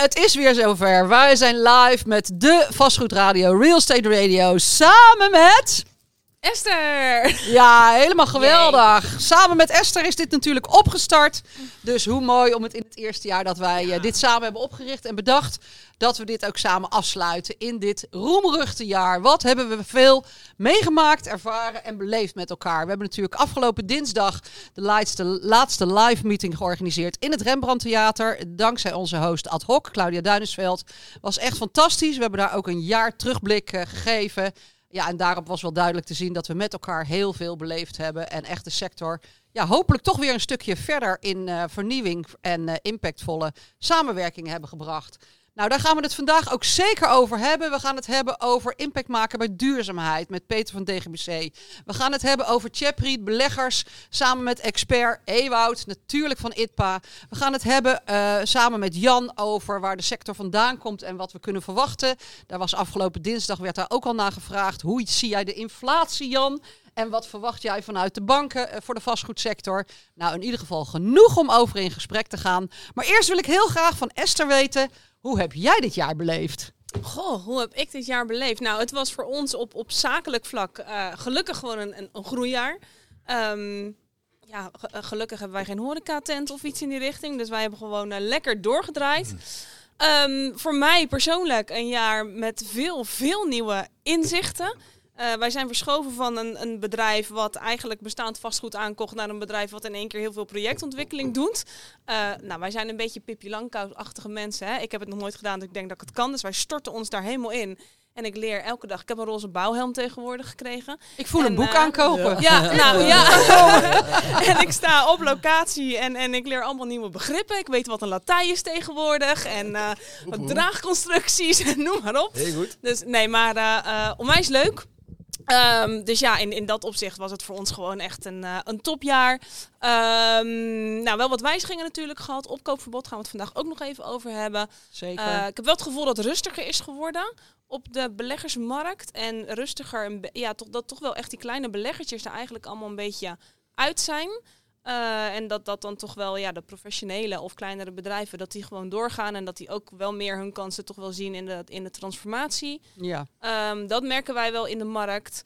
het is weer zover. Wij zijn live met de vastgoedradio, Real Estate Radio, samen met... Esther! Ja, helemaal geweldig. Samen met Esther is dit natuurlijk opgestart. Dus hoe mooi om het in het eerste jaar dat wij eh, dit samen hebben opgericht en bedacht, dat we dit ook samen afsluiten in dit roemruchte jaar. Wat hebben we veel meegemaakt, ervaren en beleefd met elkaar. We hebben natuurlijk afgelopen dinsdag de laatste, laatste live meeting georganiseerd in het Rembrandt Theater. Dankzij onze host ad hoc, Claudia Duinesveld. Was echt fantastisch. We hebben daar ook een jaar terugblik uh, gegeven. Ja, en daarop was wel duidelijk te zien dat we met elkaar heel veel beleefd hebben. En echt de sector ja, hopelijk toch weer een stukje verder in uh, vernieuwing en uh, impactvolle samenwerking hebben gebracht. Nou, daar gaan we het vandaag ook zeker over hebben. We gaan het hebben over impact maken bij duurzaamheid met Peter van DGBC. We gaan het hebben over Chapriet, beleggers, samen met expert Ewoud, natuurlijk van ITPA. We gaan het hebben uh, samen met Jan over waar de sector vandaan komt en wat we kunnen verwachten. Daar was afgelopen dinsdag, werd daar ook al naar gevraagd. Hoe zie jij de inflatie, Jan? En wat verwacht jij vanuit de banken voor de vastgoedsector? Nou, in ieder geval genoeg om over in gesprek te gaan. Maar eerst wil ik heel graag van Esther weten... Hoe heb jij dit jaar beleefd? Goh, hoe heb ik dit jaar beleefd? Nou, het was voor ons op, op zakelijk vlak uh, gelukkig gewoon een, een, een groeijaar. Um, ja, gelukkig hebben wij geen horecatent of iets in die richting. Dus wij hebben gewoon uh, lekker doorgedraaid. Um, voor mij persoonlijk een jaar met veel, veel nieuwe inzichten. Uh, wij zijn verschoven van een, een, bedrijf wat eigenlijk bestaand vastgoed aankocht naar een bedrijf wat in één keer heel veel projectontwikkeling doet. Uh, nou, wij zijn een beetje Pippi Langkous-achtige mensen. Hè? Ik heb het nog nooit gedaan, dus ik denk dat ik het kan. Dus wij storten ons daar helemaal in. En ik leer elke dag. Ik heb een roze bouwhelm tegenwoordig gekregen. Ik voel en, een boek uh, aankopen. Ja, ja nou ja. en ik sta op locatie en, en ik leer allemaal nieuwe begrippen. Ik weet wat een latij is tegenwoordig. En uh, wat draagconstructies en noem maar op. Heel goed. Dus nee, maar uh, onwijs leuk. Um, dus ja, in, in dat opzicht was het voor ons gewoon echt een, uh, een topjaar. Um, nou, wel wat wijzigingen natuurlijk gehad. Opkoopverbod gaan we het vandaag ook nog even over hebben. Zeker. Uh, ik heb wel het gevoel dat het rustiger is geworden op de beleggersmarkt. En rustiger, ja, toch, dat toch wel echt die kleine beleggertjes er eigenlijk allemaal een beetje uit zijn. Uh, en dat dat dan toch wel ja, de professionele of kleinere bedrijven, dat die gewoon doorgaan en dat die ook wel meer hun kansen toch wel zien in de, in de transformatie. Ja. Um, dat merken wij wel in de markt.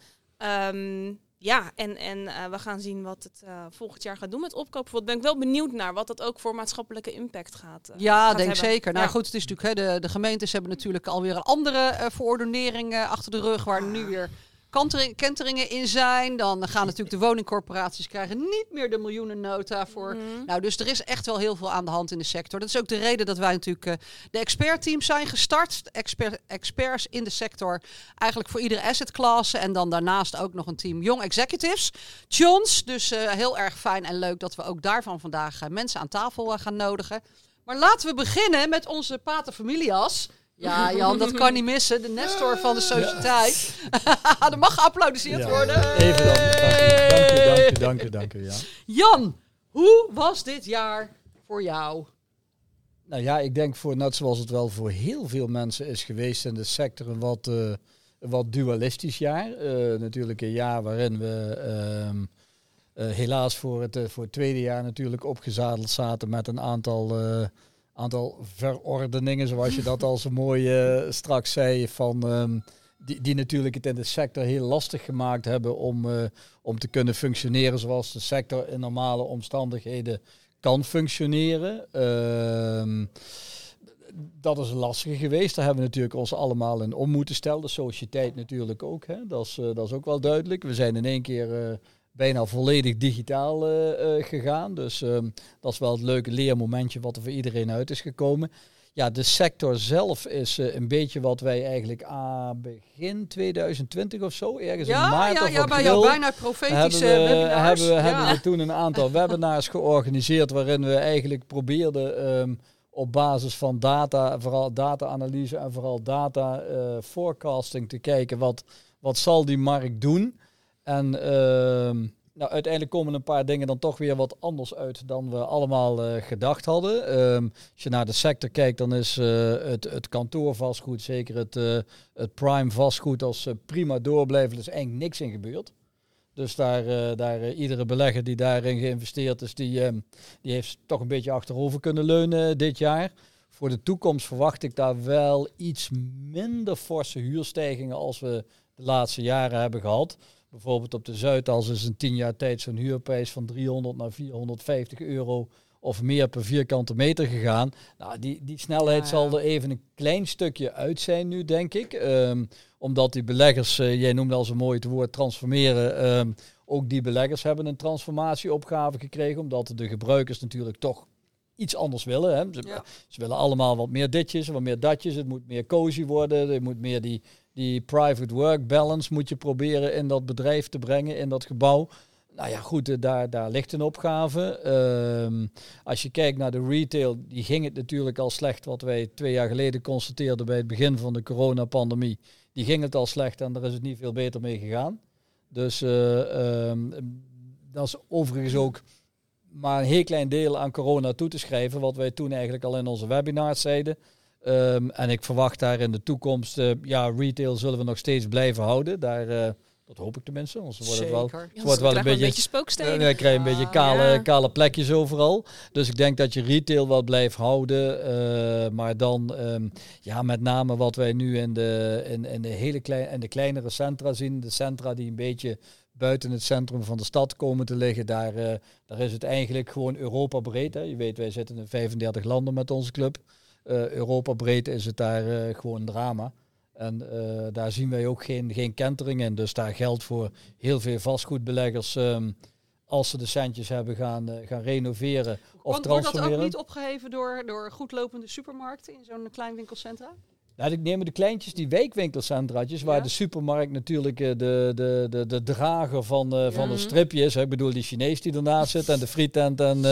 Um, ja, en, en uh, we gaan zien wat het uh, volgend jaar gaat doen met opkoop. Ben ik wel benieuwd naar wat dat ook voor maatschappelijke impact gaat. Uh, ja, gaat denk hebben. zeker. Nou Ja. goed, het is natuurlijk, hè, de, de gemeentes hebben natuurlijk alweer een andere verordenering uh, achter de rug, waar nu weer kantering, kenteringen in zijn. Dan gaan natuurlijk de woningcorporaties krijgen niet meer de miljoenennota voor. Mhm. Nou, dus er is echt wel heel veel aan de hand in de sector. Dat is ook de reden dat wij natuurlijk uh, de expertteams zijn gestart. Exper experts in de sector, eigenlijk voor iedere asset klasse. En dan daarnaast ook nog een team Young Executives. Johns, dus uh, heel erg fijn en leuk dat we ook daarvan vandaag uh, mensen aan tafel gaan nodigen. Maar laten we beginnen met onze pater familias. Ja, Jan, dat kan niet missen. De Nestor van de sociëteit. Ja. er mag geapplaudiseerd ja. worden. Even dan. Dank u, dank u, dank u, dank u. Ja. Jan, hoe was dit jaar voor jou? Nou ja, ik denk voor net zoals het wel voor heel veel mensen is geweest in de sector een wat, uh, een wat dualistisch jaar. Uh, natuurlijk een jaar waarin we uh, uh, helaas voor het, uh, voor het tweede jaar natuurlijk opgezadeld zaten met een aantal uh, aantal verordeningen, zoals je dat al zo mooi uh, straks zei, van, um, die, die natuurlijk het in de sector heel lastig gemaakt hebben om, uh, om te kunnen functioneren zoals de sector in normale omstandigheden kan functioneren. Uh, dat is lastig geweest. Daar hebben we natuurlijk ons allemaal in om moeten stellen. De sociëteit natuurlijk ook. Hè? Dat, is, uh, dat is ook wel duidelijk. We zijn in één keer bijna volledig digitaal uh, uh, gegaan. Dus um, dat is wel het leuke leermomentje wat er voor iedereen uit is gekomen. Ja, de sector zelf is uh, een beetje wat wij eigenlijk aan begin 2020 of zo, ergens ja, in maart ja, of ja, april, bij jou bijna profetische hebben we, webinars. Hebben, we, ja. hebben we toen een aantal webinars georganiseerd waarin we eigenlijk probeerden um, op basis van data, vooral data-analyse en vooral data forecasting te kijken wat, wat zal die markt doen. En uh, nou, uiteindelijk komen een paar dingen dan toch weer wat anders uit dan we allemaal uh, gedacht hadden. Um, als je naar de sector kijkt, dan is uh, het, het kantoorvastgoed, zeker het, uh, het prime vastgoed, als prima doorblijven. Is eigenlijk niks in gebeurd. Dus daar, daar iedere belegger die daarin geïnvesteerd is, die, um, die heeft toch een beetje achterover kunnen leunen dit jaar. voor de toekomst verwacht ik daar wel iets minder forse huurstijgingen als we de laatste jaren hebben gehad. Bijvoorbeeld op de Zuidas is in tien jaar tijd zo'n huurprijs van 300 naar 450 euro of meer per vierkante meter gegaan. Nou, die, die snelheid Ja, ja. zal er even een klein stukje uit zijn nu, denk ik. Ehm, omdat die beleggers, eh, jij noemde al zo mooi het woord transformeren, ehm, ook die beleggers hebben een transformatieopgave gekregen, omdat de gebruikers natuurlijk toch iets anders willen. Hè. Ze, Ja. ze willen allemaal wat meer ditjes, wat meer datjes. Het moet meer cozy worden. Er moet meer die, die private work balance moet je proberen in dat bedrijf te brengen, in dat gebouw. Nou ja, goed, eh, daar, daar ligt een opgave. Ehm, als je kijkt naar de retail, die ging het natuurlijk al slecht, wat wij twee jaar geleden constateerden bij het begin van de coronapandemie. Die ging het al slecht en daar is het niet veel beter mee gegaan. Dus eh, ehm, dat is overigens ook maar een heel klein deel aan corona toe te schrijven, wat wij toen eigenlijk al in onze webinars zeiden. Ehm, en ik verwacht daar in de toekomst, eh, ja, retail zullen we nog steeds blijven houden. Daar, eh, dat hoop ik tenminste, anders wordt het wel, wordt wel een krijgen we beetje- beetje spooksteden. dan krijg je een beetje kale, ja. kale plekjes overal. Dus ik denk dat je retail wel blijft houden. eh, maar dan, ehm, ja, met name wat wij nu in de, in, in de hele klein, in de kleinere centra zien. De centra die een beetje buiten het centrum van de stad komen te liggen. Daar, daar is het eigenlijk gewoon Europa breed. Hè. Je weet, wij zitten in 35 landen met onze club. Eh, Europa breed is het daar eh, gewoon drama. En eh, daar zien wij ook geen, geen kentering in. Dus daar geldt voor heel veel vastgoedbeleggers. ehm, als ze de centjes hebben gaan, gaan renoveren of Kan- Wordt dat ook transformeren. niet opgeheven door, door goedlopende supermarkten in zo'n klein winkelcentra? Nou, ik neem de kleintjes, die wijkwinkelcentraatjes, waar Ja. de supermarkt natuurlijk eh, de, de, de, de drager van, eh, van de stripje is. Ik bedoel, die Chinees die ernaast zit en de frietent en,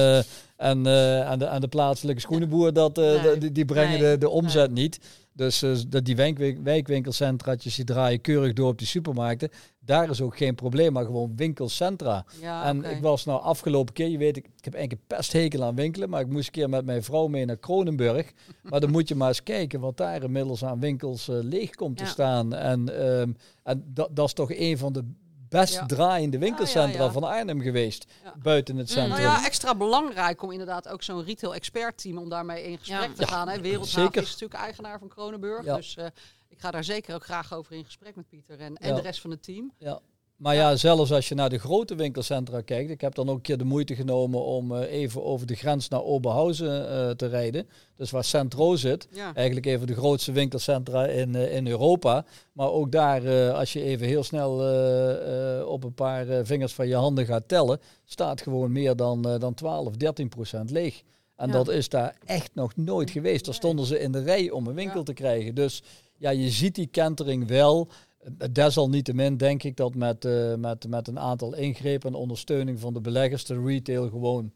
en, eh, en, de, en de plaatselijke schoenenboer, dat, Nee. die, die brengen Nee. de, de omzet niet. Dus dat die wijk, wijkwinkelcentraatjes, die draaien keurig door op die supermarkten. Daar is ook geen probleem, maar gewoon winkelcentra. Ja, en ik was nou afgelopen keer, je weet, ik, ik heb eigenlijk een pesthekel aan winkelen, maar ik moest een keer met mijn vrouw mee naar Kronenburg. maar dan moet je maar eens kijken wat daar inmiddels aan winkels eh, leeg komt te staan. En, ehm, en dat, dat is toch een van de best Ja. draaiende winkelcentra Ja, ja, ja. van Arnhem geweest, Ja. buiten het Mm. centrum. Nou ja, extra belangrijk om inderdaad ook zo'n retail expert team om daarmee in gesprek Ja. te gaan. Hè. Wereldhaven is natuurlijk eigenaar van Kronenburg. Ja. Dus eh, ik ga daar zeker ook graag over in gesprek met Pieter en, en Ja. de rest van het team. Maar ja, zelfs als je naar de grote winkelcentra kijkt. Ik heb dan ook een keer de moeite genomen om eh, even over de grens naar Oberhausen eh, te rijden. Dus waar Centro zit. Ja. Eigenlijk even de grootste winkelcentra in, eh, in Europa. Maar ook daar, als je even heel snel op een paar vingers van je handen gaat tellen, staat gewoon meer dan, dan 12, 13 procent leeg. En Ja. dat is daar echt nog nooit geweest. Daar stonden ze in de rij om een winkel Ja. te krijgen. Dus ja, je ziet die kentering wel. Desalniettemin denk ik dat met, eh, met, met een aantal ingrepen en ondersteuning van de beleggers, de retail gewoon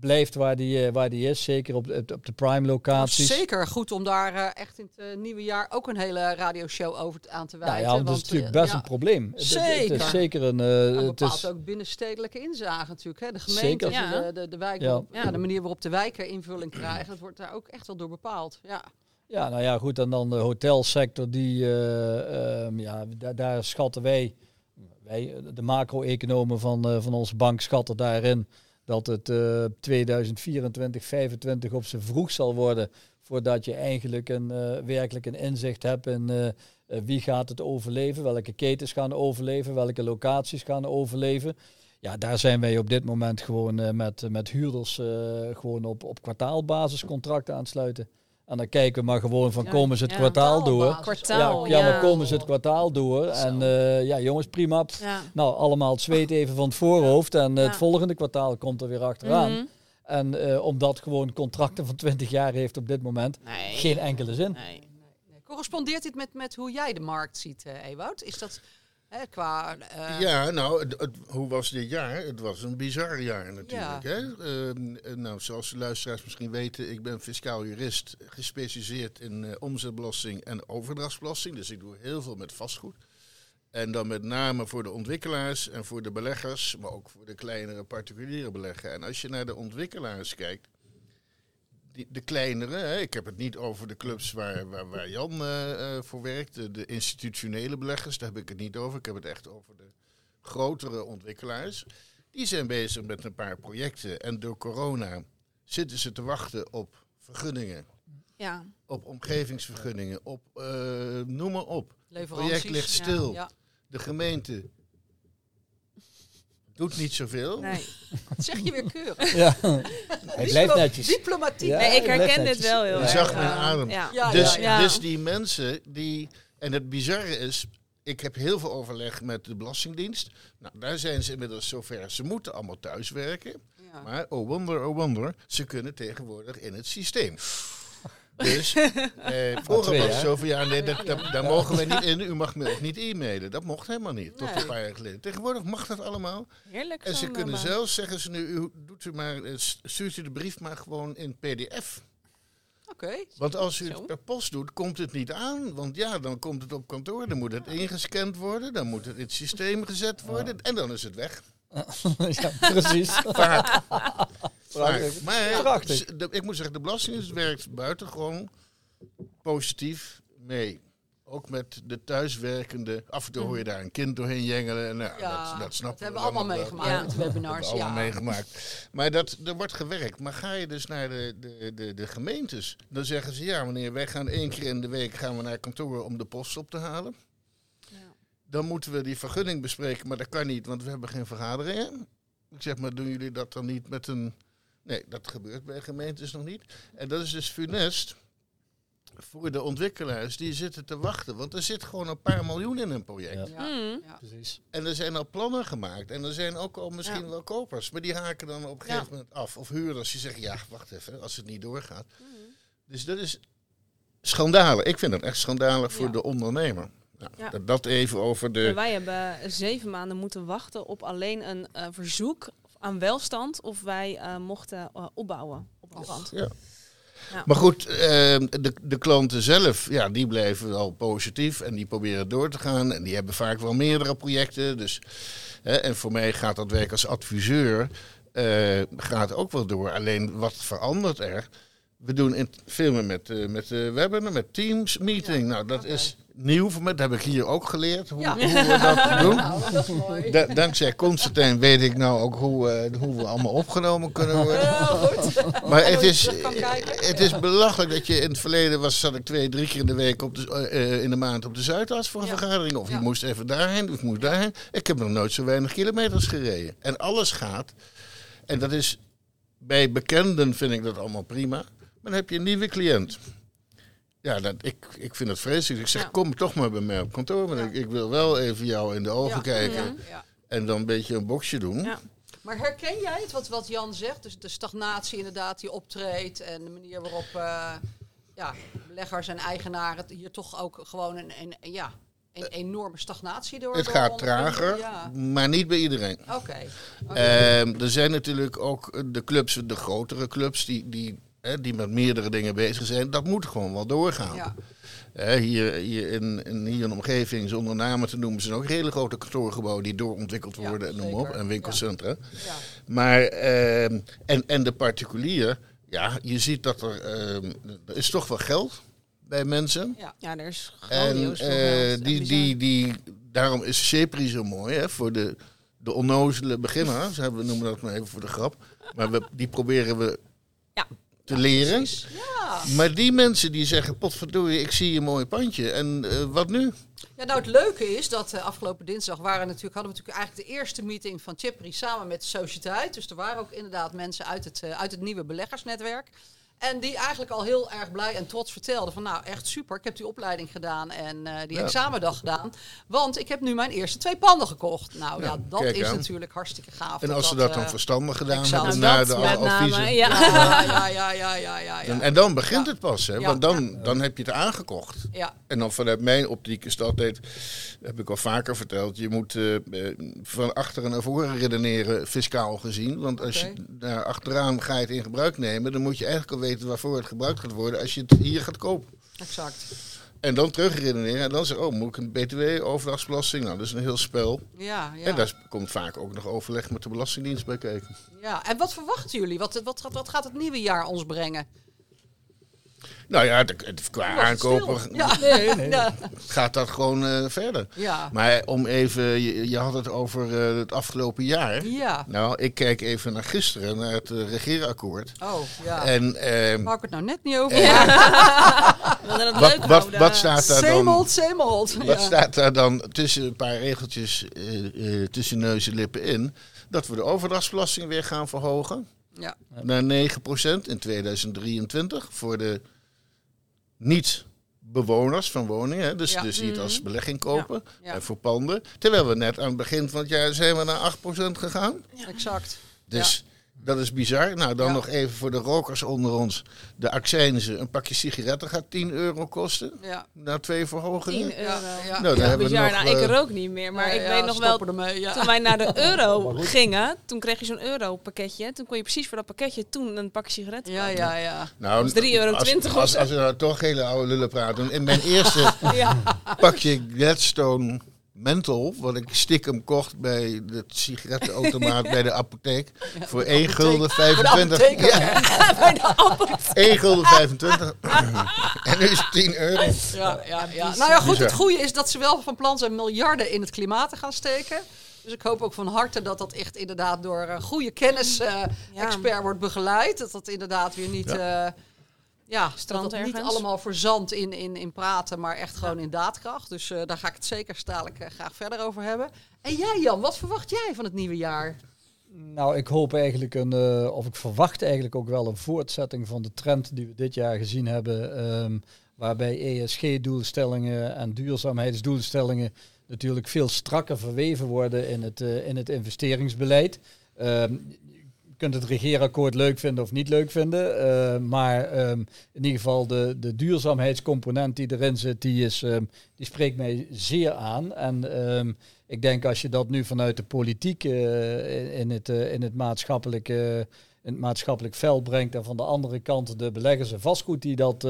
blijft waar die, eh, waar die is. Zeker op, de- op de prime locaties. Zeker goed om daar eh, echt in het nieuwe jaar ook een hele radioshow over te- aan te wijten. ja, want dat is natuurlijk best ja, een probleem. Het- Het, het Zeker. is zeker een. En het bepaalt is, ook binnenstedelijke inzage natuurlijk. Hè. De gemeente, Zeker. Ja. de, de, de, wijk, Ja. ja. de manier waarop de wijken invulling krijgen, dat wordt daar ook echt wel door bepaald. Ja. Ja, nou ja, goed. En dan de hotelsector, die, eh, ehm, ja, daar, schatten wij, wij, de macro-economen van, eh, van onze bank schatten daarin dat het eh 2024, 2025 op zijn vroeg zal worden voordat je eigenlijk een, eh, werkelijk een inzicht hebt in eh, eh, wie gaat het overleven, welke ketens gaan overleven, welke locaties gaan overleven. Ja, daar zijn wij op dit moment gewoon eh, met, met huurders eh, gewoon op, op kwartaalbasis contracten aan het sluiten. En dan kijken we maar gewoon van komen ze het kwartaal door. Kwartaal, ja, maar komen ze het kwartaal door. En eh, ja, jongens, prima. Nou, allemaal het zweet even van het voorhoofd. En eh, het volgende kwartaal komt er weer achteraan. Mhm. En eh, omdat gewoon contracten van 20 jaar heeft op dit moment Nee. geen enkele zin. Nee. Nee. Correspondeert dit met, met hoe jij de markt ziet, Ewout? Is dat hè, qua... eh, Ja, nou, het, het- hoe was dit jaar? Het was een bizar jaar natuurlijk. Hè? Ehm, eh, nou, zoals de luisteraars misschien weten, ik ben fiscaal jurist, gespecialiseerd in eh, omzetbelasting en overdrachtsbelasting. Dus ik doe heel veel met vastgoed. En dan met name voor de ontwikkelaars en voor de beleggers, maar ook voor de kleinere particuliere belegger. En als je naar de ontwikkelaars kijkt, die, de kleinere, hè, ik heb het niet over de clubs waar, waar, waar Jan eh, eh, voor werkt, de, de institutionele beleggers, daar heb ik het niet over. Ik heb het echt over de grotere ontwikkelaars. Die zijn bezig met een paar projecten en door corona zitten ze te wachten op vergunningen. Ja. op omgevingsvergunningen, op eh, noem maar op. Leveranties. project ligt stil. Ja. De gemeente doet niet zoveel. Nee. Dat zeg je weer keurig. Ja. Hij blijft netjes. Diplomatiek. Ja. nee, ik je herken dit wel heel Je erg. zag mijn adem. Ja. Ja, dus, ja, ja. dus die mensen die. En het bizarre is. Ik heb heel veel overleg met de Belastingdienst. Nou, daar zijn ze inmiddels zover. Ze moeten allemaal thuiswerken. Ja. Maar oh wonder, oh wonder, ze kunnen tegenwoordig in het systeem. Dus eh, vroeger twee was het jaar. zo van ja, nee, dat, dat- daar mogen we niet in. U mag me ook niet e-mailen. Dat mocht helemaal niet, tot een paar jaar geleden. Tegenwoordig mag dat allemaal. Heerlijk. En ze kunnen zelfs zeggen ze nu, u doet u maar, eh, stuurt u de brief maar gewoon in PDF. Oké. Want als u Zo. het per post doet, komt het niet aan. Want ja, dan komt het op kantoor, dan moet het ingescand worden, dan moet het in het systeem gezet worden en dan is het weg. ja, precies. Vaak. Prachtig. Maar, maar Prachtig. z- de- ik moet zeggen, de Belastingdienst werkt buitengewoon positief mee. Ook met de thuiswerkende. Af en toe hoor je daar een kind doorheen jengelen. En, nou, Ja, dat, dat snappen dat hebben we we allemaal meegemaakt Ja. met Dat webinars. hebben we Ja. allemaal meegemaakt. Maar dat, er wordt gewerkt. Maar ga je dus naar de, de, de, de gemeentes, dan zeggen ze ja, meneer, wij gaan één keer in de week gaan we naar kantoor om de post op te halen. Ja. Dan moeten we die vergunning bespreken, maar dat kan niet, want we hebben geen vergaderingen. Ik zeg maar, doen jullie dat dan niet met een. Nee, dat gebeurt bij gemeentes nog niet. En dat is dus funest voor de ontwikkelaars die zitten te wachten. Want er zit gewoon een paar miljoen in een project. Ja. Ja. Mm. Ja. Precies. En er zijn al plannen gemaakt. En er zijn ook al misschien Ja. wel kopers. Maar die haken dan op een gegeven Ja. moment af. Of huurders die zeggen, ja, wacht even, als het niet doorgaat. Mhm. Dus dat is schandalig. Ik vind het echt schandalig voor Ja. de ondernemer. Nou, Ja. dat, dat even over de... Wij hebben zeven maanden moeten wachten op alleen een eh, verzoek aan welstand of wij eh, mochten eh, opbouwen op een pand. Ja. Ja. Maar goed, eh, de, de klanten zelf, ja, die blijven wel positief en die proberen door te gaan. En die hebben vaak wel meerdere projecten. Dus, hè, en voor mij gaat dat werk als adviseur eh, gaat ook wel door. Alleen wat verandert er? We doen in, veel meer met, met webinar, met Teams meeting. Ja, nou, dat is nieuw voor me. Dat heb ik hier ook geleerd, hoe, Ja. hoe we dat doen. Nou, dat is mooi. Da- dankzij Constantijn weet ik nou ook hoe, eh, hoe we allemaal opgenomen kunnen worden. Goed. Maar het is, kijken. het is belachelijk dat je in het verleden was, zat ik twee, drie keer in de week op de, eh, in de maand op de Zuidas voor een Ja. vergadering. Of je moest even daarheen, of je moest daarheen. Ik heb nog nooit zo weinig kilometers gereden. En alles gaat. En dat is, bij bekenden vind ik dat allemaal prima. Maar dan heb je een nieuwe cliënt. Ja, dat, ik, ik vind het vreselijk. Ik zeg, Ja. kom toch maar bij mij op kantoor. Want Ja. ik, ik wil wel even jou in de ogen kijken. En dan een beetje een boxje doen. Ja. Maar herken jij het, wat, wat Jan zegt? Dus de stagnatie inderdaad die optreedt en de manier waarop eh, ja, beleggers en eigenaren hier toch ook gewoon een, een, ja, een enorme stagnatie door Het gaat trager, Ja, maar niet bij iedereen. oké. Oké. Ehm, er zijn natuurlijk ook de clubs, de grotere clubs, die, die, hè, die met meerdere dingen bezig zijn. Dat moet gewoon wel doorgaan. ja. Hè, hier, hier, in, in, hier in de omgeving, zonder namen te noemen, zijn ook hele grote kantoorgebouwen die doorontwikkeld Ja, worden. en noem op, en winkelcentra. Ja. Maar, ehm, en, en de particulier, ja, je ziet dat er, ehm, er is toch wel geld bij mensen. Ja, er is En eh, geld. die, die, die, daarom is Shapri zo mooi hè, voor de, de onnozele beginners. We noemen dat maar even voor de grap. Maar we, die proberen we Ja. te leren. Ja. Maar die mensen die zeggen, potverdorie, ik zie een mooi pandje. En eh, wat nu? Ja, nou het leuke is dat eh, afgelopen dinsdag waren natuurlijk, hadden we natuurlijk eigenlijk de eerste meeting van Chipri samen met de Sociëteit. Dus er waren ook inderdaad mensen uit het, eh, uit het nieuwe beleggersnetwerk. En die eigenlijk al heel erg blij en trots vertelden van nou echt super, ik heb die opleiding gedaan en eh, die Ja. examendag gedaan. Want ik heb nu mijn eerste twee panden gekocht. Nou ja, Ja, dat is aan. natuurlijk hartstikke gaaf. En als ze dat dan eh, verstandig gedaan hebben Nou, na dat de met name, adviezen. ja. Ja, ja, ja, ja, ja, ja, En, dan begint Ja. het pas, hè? Want dan, dan heb je het aangekocht. ja. En dan vanuit mijn optiek is het altijd, heb ik al vaker verteld, je moet eh, van achteren naar voren redeneren, fiscaal gezien. Want als je daar achteraan ga je het in gebruik nemen, dan moet je eigenlijk al weten waarvoor het gebruikt gaat worden als je het hier gaat kopen. Exact. En dan terugredeneren en dan zeggen, oh, moet ik een btw, overdrachtsbelasting? Nou, dat is een heel spel. Ja, ja. En daar komt vaak ook nog overleg met de Belastingdienst bij kijken. ja. En wat verwachten jullie? Wat, wat, wat, wat gaat het nieuwe jaar ons brengen? Nou ja, qua aankopen stil? Ja. Nee, nee. Ja. gaat dat gewoon eh, verder. Ja. Maar om even, je, je had het over eh, het afgelopen jaar. Ja. Nou, ik kijk even naar gisteren, naar het eh, regeerakkoord. Oh, ja. En ehm, Wou ik het nou net niet over? Wat, wat, wat staat daar dan? Zeemold, zeemold. Wat Ja. staat daar dan tussen een paar regeltjes eh, eh, tussen neus en lippen in? Dat we de overdrachtsbelasting weer gaan verhogen Ja. naar 9% in 2023 voor de niet-bewoners van woningen. Dus, Ja. dus die het als belegging kopen Ja. en voor panden. Terwijl we net aan het begin van het jaar zijn we naar 8% gegaan. Exact. Dus dat is bizar. Nou, dan Ja. nog even voor de rokers onder ons. De accijnzen, een pakje sigaretten gaat 10 euro kosten. Ja. Na twee verhogingen. 10 euro. Ja, ja. Nou, dan hebben we Bizar, nog... nou, ik eh, rook niet meer, maar Nee, ik ja, weet nog wel, ermee, ja. toen wij naar de euro gingen, toen kreeg je zo'n euro-pakketje. Toen kon je precies voor dat pakketje toen een pakje sigaretten Ja, kopen. ja, ja. Nou, Dat is 3,20 euro als, of als, zo. als we nou toch hele oude lullen praten. In mijn eerste Ja. pakje Gladstone Menthol, wat ik stiekem kocht bij de sigarettenautomaat bij de apotheek. voor 1 gulden 25. apotheek ook, Ja, Bij de appel. 1 gulden 25. en nu is het 10 euro. Ja, ja, ja. Nou ja, goed, het goede is dat ze wel van plan zijn miljarden in het klimaat te gaan steken. Dus ik hoop ook van harte dat dat echt inderdaad door een goede kennis-expert wordt begeleid. Dat dat inderdaad weer niet... Ja. Ja, Strand dat niet allemaal verzandt in, in, in praten, maar echt gewoon in daadkracht. Dus eh, daar ga ik het zeker dadelijk eh, graag verder over hebben. En jij Jan, wat verwacht jij van het nieuwe jaar? Nou, ik hoop eigenlijk een, eh, of ik verwacht eigenlijk ook wel een voortzetting van de trend die we dit jaar gezien hebben. ehm, waarbij ESG-doelstellingen en duurzaamheidsdoelstellingen natuurlijk veel strakker verweven worden in het, eh, in het investeringsbeleid. Ehm, kunt het regeerakkoord leuk vinden of niet leuk vinden. eh, maar ehm, in ieder geval de, de duurzaamheidscomponent die erin zit, die, is, ehm, die spreekt mij zeer aan. En ehm, ik denk als je dat nu vanuit de politiek eh, in, het, eh, in, het maatschappelijk, eh, in het maatschappelijk veld brengt. En van de andere kant de beleggers en vastgoed die dat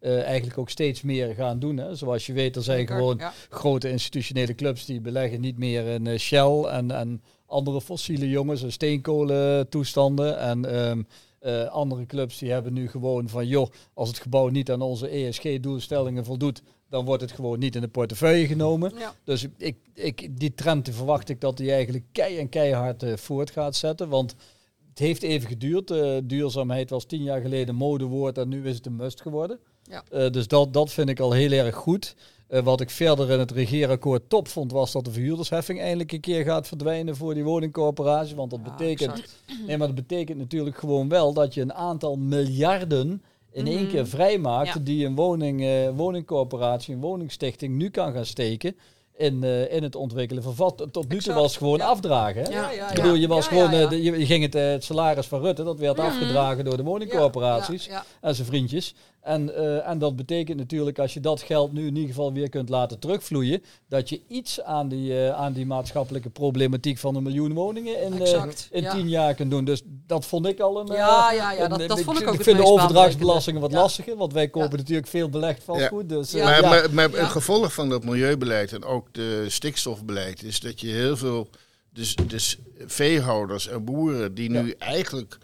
eigenlijk ook steeds meer gaan doen. Hè. Zoals je weet, er zijn gewoon ja. grote institutionele clubs die beleggen niet meer in Shell en, en andere fossiele jongens en steenkolen toestanden. En ehm, eh, andere clubs die hebben nu gewoon van joh, als het gebouw niet aan onze ESG-doelstellingen voldoet, dan wordt het gewoon niet in de portefeuille genomen. Ja. Dus ik, ik, die trend verwacht ik dat die eigenlijk kei en keihard eh, voort gaat zetten. Want het heeft even geduurd. Eh, duurzaamheid was tien jaar geleden modewoord en nu is het een must geworden. Ja. Dus dat, dat vind ik al heel erg goed. Eh, wat ik verder in het regeerakkoord top vond, was dat de verhuurdersheffing eindelijk een keer gaat verdwijnen voor die woningcorporatie. Want dat Ja, betekent, exact. nee, maar dat betekent natuurlijk gewoon wel dat je een aantal miljarden in één Mhm. keer vrijmaakt Ja. die een woning, eh, woningcorporatie, een woningstichting nu kan gaan steken in, eh, in het ontwikkelen van vat. Tot nu toe was het gewoon ja. afdragen. Hè? Ja, ja, Ik bedoel, je was gewoon, de- je, je ging het, het salaris van Rutte, dat werd Mhm. afgedragen door de woningcorporaties en zijn vriendjes. En, eh, en dat betekent natuurlijk, als je dat geld nu in ieder geval weer kunt laten terugvloeien, dat je iets aan die, eh, aan die maatschappelijke problematiek van een miljoen woningen in, eh, in ja. tien jaar kunt doen. Dus dat vond ik al een... Ja, ja, ja, een- dat- dat vond ik ook Ik het vind de overdrachtsbelastingen wat lastiger, want wij kopen natuurlijk veel belegd vastgoed. Dus, Ja. Maar, ja. maar, maar een gevolg van dat milieubeleid en ook de stikstofbeleid is dat je heel veel, dus, dus veehouders en boeren die nu eigenlijk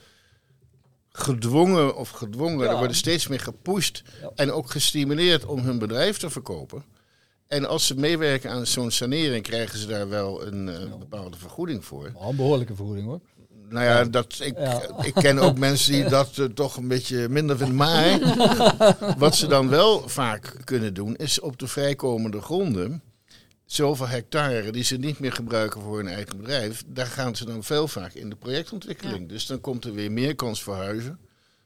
gedwongen of gedwongen, Ja. er worden steeds meer gepusht Ja. en ook gestimuleerd om hun bedrijf te verkopen. En als ze meewerken aan zo'n sanering, krijgen ze daar wel een eh, bepaalde vergoeding voor. Een behoorlijke vergoeding hoor. Nou ja, dat, ik, Ja. ik ken ook mensen die dat eh, toch een beetje minder vinden. Maar wat ze dan wel vaak kunnen doen, is op de vrijkomende gronden, zoveel hectare die ze niet meer gebruiken voor hun eigen bedrijf, daar gaan ze dan veel vaak in de projectontwikkeling. Dus dan komt er weer meer kans voor huizen,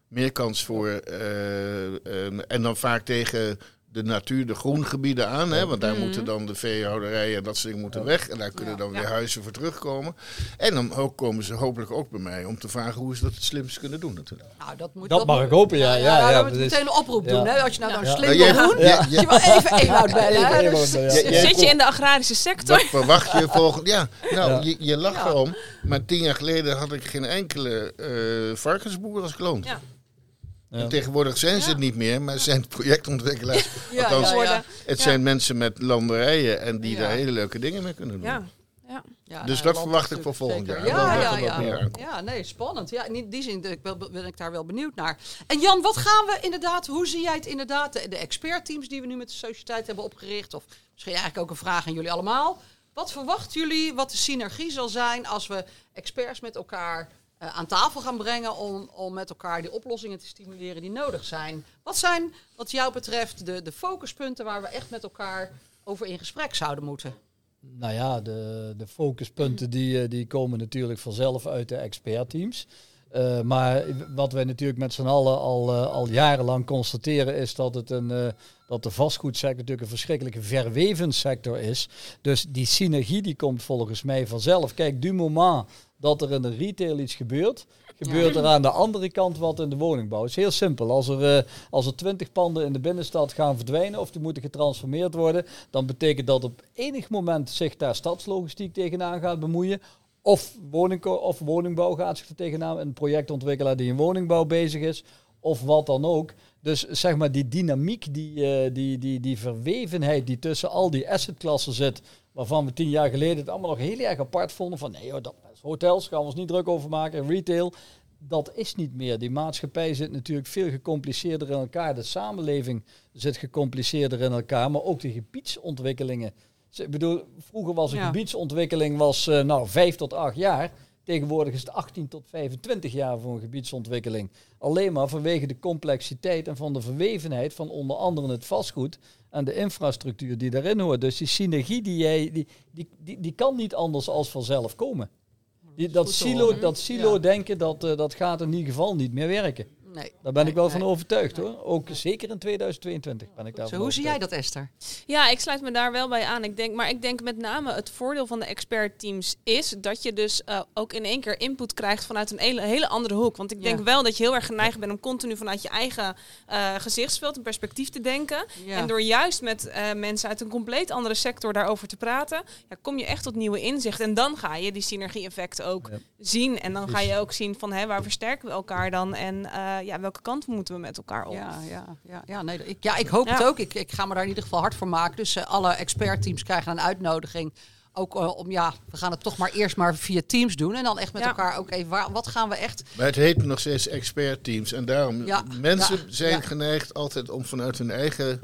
meer kans voor, eh, ehm, en dan vaak tegen de natuur, de groengebieden aan. Hè, want daar moeten dan de veehouderijen en dat soort dingen moeten weg. En daar kunnen Ja. dan weer Ja. huizen voor terugkomen. En dan ook komen ze hopelijk ook bij mij om te vragen hoe ze dat het slimst kunnen doen natuurlijk. Nou, dat moet, Dat mag moet- ik hopen, ja, ja, ja, dan moet dat meteen een oproep ja. doen. Hè? Als je nou, Ja. nou Ja. slim wil doen, ja, je wil even Ewout bellen. Dus- ja. Zit je in de agrarische sector? Wat verwacht je volgend jaar? Nou, Ja. je, je lacht Ja. erom. Maar tien jaar geleden had ik geen enkele eh, varkensboer als klant. Ja. Ja. En tegenwoordig zijn ze het niet meer, maar zijn projectontwikkelaars. Ja, Althans, ja, ja. Het Ja. zijn mensen met landerijen en die Ja. daar hele leuke dingen mee kunnen doen. Ja. ja. Ja. Ja, Dus nou, dat verwacht ik voor volgend zeker. jaar. Ja, ja, nog ja. meer aankomt. Ja, nee, spannend. Ja, in die zin ben ik daar wel benieuwd naar. En Jan, wat gaan we inderdaad, hoe zie jij het inderdaad, de, de expertteams die we nu met de sociëteit hebben opgericht, of misschien eigenlijk ook een vraag aan jullie allemaal. Wat verwachten jullie wat de synergie zal zijn als we experts met elkaar eh, aan tafel gaan brengen om, om met elkaar die oplossingen te stimuleren die nodig zijn? Wat zijn, wat jou betreft, de, de focuspunten waar we echt met elkaar over in gesprek zouden moeten? Nou ja, de, de focuspunten die, eh, die komen natuurlijk vanzelf uit de expertteams. Eh, maar wat wij natuurlijk met z'n allen al, al jarenlang constateren is dat, het een, dat de vastgoedsector natuurlijk een verschrikkelijke verweven sector is. Dus die synergie die komt volgens mij vanzelf. Kijk, du moment dat er in de retail iets gebeurt, gebeurt er aan de andere kant wat in de woningbouw. Het is heel simpel. Als er, eh, als er twintig panden in de binnenstad gaan verdwijnen of die moeten getransformeerd worden, dan betekent dat op enig moment zich daar stadslogistiek tegenaan gaat bemoeien. Of, woning, of woningbouw gaat zich er tegenaan. Een projectontwikkelaar die in woningbouw bezig is. Of wat dan ook. Dus zeg maar die dynamiek, die, eh, die, die, die verwevenheid die tussen al die assetklassen zit. Waarvan we tien jaar geleden het allemaal nog heel erg apart vonden. Van nee hoor, dat is hotels, gaan we ons niet druk over maken. Retail, dat is niet meer. Die maatschappij zit natuurlijk veel gecompliceerder in elkaar. De samenleving zit gecompliceerder in elkaar. Maar ook de gebiedsontwikkelingen. Ik bedoel, vroeger was een Ja. gebiedsontwikkeling was, eh, nou, vijf tot acht jaar. Tegenwoordig is het 18 tot 25 jaar voor een gebiedsontwikkeling. Alleen maar vanwege de complexiteit en van de verwevenheid van onder andere het vastgoed en de infrastructuur die daarin hoort. Dus die synergie die jij, die, die, die, die kan niet anders als vanzelf komen. Die, dat silo, dat silo denken, dat, eh, dat gaat in ieder geval niet meer werken. Nee. Daar ben ik wel Nee, van nee. overtuigd hoor. Ook zeker in 2022 ben ik daar Zo, hoe zie jij dat, Esther? Ja, ik sluit me daar wel bij aan. Ik denk, maar ik denk met name het voordeel van de expertteams is dat je dus eh, ook in één keer input krijgt vanuit een hele, hele andere hoek. Want ik Ja. denk wel dat je heel erg geneigd bent om continu vanuit je eigen eh, gezichtsveld en perspectief te denken. Ja. En door juist met eh, mensen uit een compleet andere sector daarover te praten, ja, kom je echt tot nieuwe inzichten. En dan ga je die synergie-effecten ook Ja. zien. En dan ga je ook zien van hè, waar versterken we elkaar dan en eh, ja, welke kant moeten we met elkaar op. Ja, ja, ja, ja, nee, ik, ja, ik hoop het ook. Ik, ik ga me daar in ieder geval hard voor maken. Dus eh, alle expertteams krijgen een uitnodiging. Ook eh, om, ja, we gaan het toch maar eerst maar via teams doen. En dan echt met Ja. elkaar ook even, waar, wat gaan we echt... Maar het heet nog steeds expertteams. En daarom, Ja, mensen ja, zijn ja. geneigd altijd om vanuit hun eigen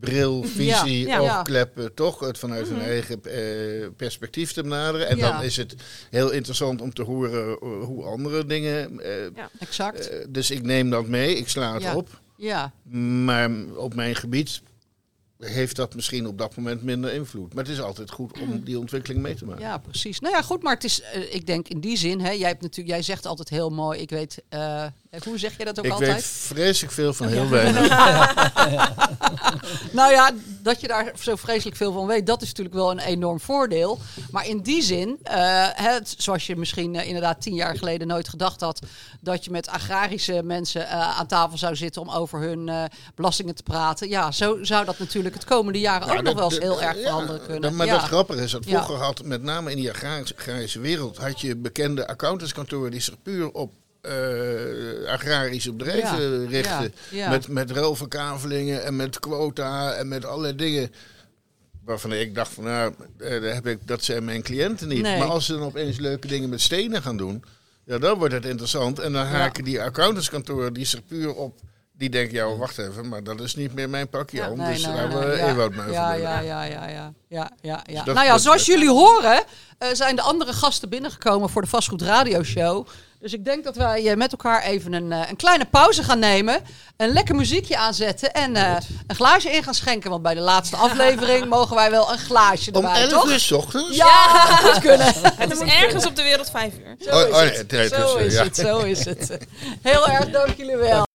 bril, visie, Ja, ja. oogkleppen, toch het vanuit hun eigen eh, perspectief te benaderen. En Ja. dan is het heel interessant om te horen eh, hoe andere dingen... eh, Exact. eh, dus ik neem dat mee, ik sla het Ja. op. ja, Maar op mijn gebied heeft dat misschien op dat moment minder invloed. Maar het is altijd goed om die ontwikkeling mee te maken. ja, precies. Nou ja, goed, maar het is, ik denk in die zin, hè, jij, hebt natuurlijk, jij zegt altijd heel mooi, ik weet, hoe zeg je dat ook ik altijd? weet vreselijk veel van heel weinig. Nou ja, dat je daar zo vreselijk veel van weet, dat is natuurlijk wel een enorm voordeel. Maar in die zin, eh, het- zoals je misschien eh, inderdaad tien jaar geleden nooit gedacht had, dat je met agrarische mensen eh, aan tafel zou zitten om over hun eh, belastingen te praten. Ja, zo zou dat natuurlijk het komende jaren ook nog wel eens dat- heel erg ja, veranderen kunnen. dat- Maar ja. dat grappige is dat Ja. vroeger had, met name in die agrarische, agrarische wereld, had je bekende accountantskantoren die zich puur op eh, agrarische bedrijven Ja, richten. ja, ja. Met, met ruilverkavelingen en met quota en met allerlei dingen. Waarvan ik dacht van nou, eh, daar heb ik, dat zijn mijn cliënten niet. Nee. Maar als ze dan opeens leuke dingen met stenen gaan doen, ja, dan wordt het interessant. En dan haken die accountantskantoren die zich puur op. Die denken, ja, wacht even, maar dat is niet meer mijn pakje. Om, nee, dus daar hebben we. Ewout mee ja, ja, ja, ja, ja, ja, ja, ja. dat- nou ja, zoals jullie horen, eh, zijn de andere gasten binnengekomen voor de Vastgoed Radio Show. Dus ik denk dat wij eh, met elkaar even een, eh, een kleine pauze gaan nemen. Een lekker muziekje aanzetten en eh, een glaasje in gaan schenken. Want bij de laatste aflevering mogen wij wel een glaasje Om erbij, 11 toch? uur 's ochtends? Ja, dat moet kunnen. Het is ergens op de wereld vijf uur. Zo Oh, is oh, het. Zo is het, zo is het. Heel erg dank jullie wel.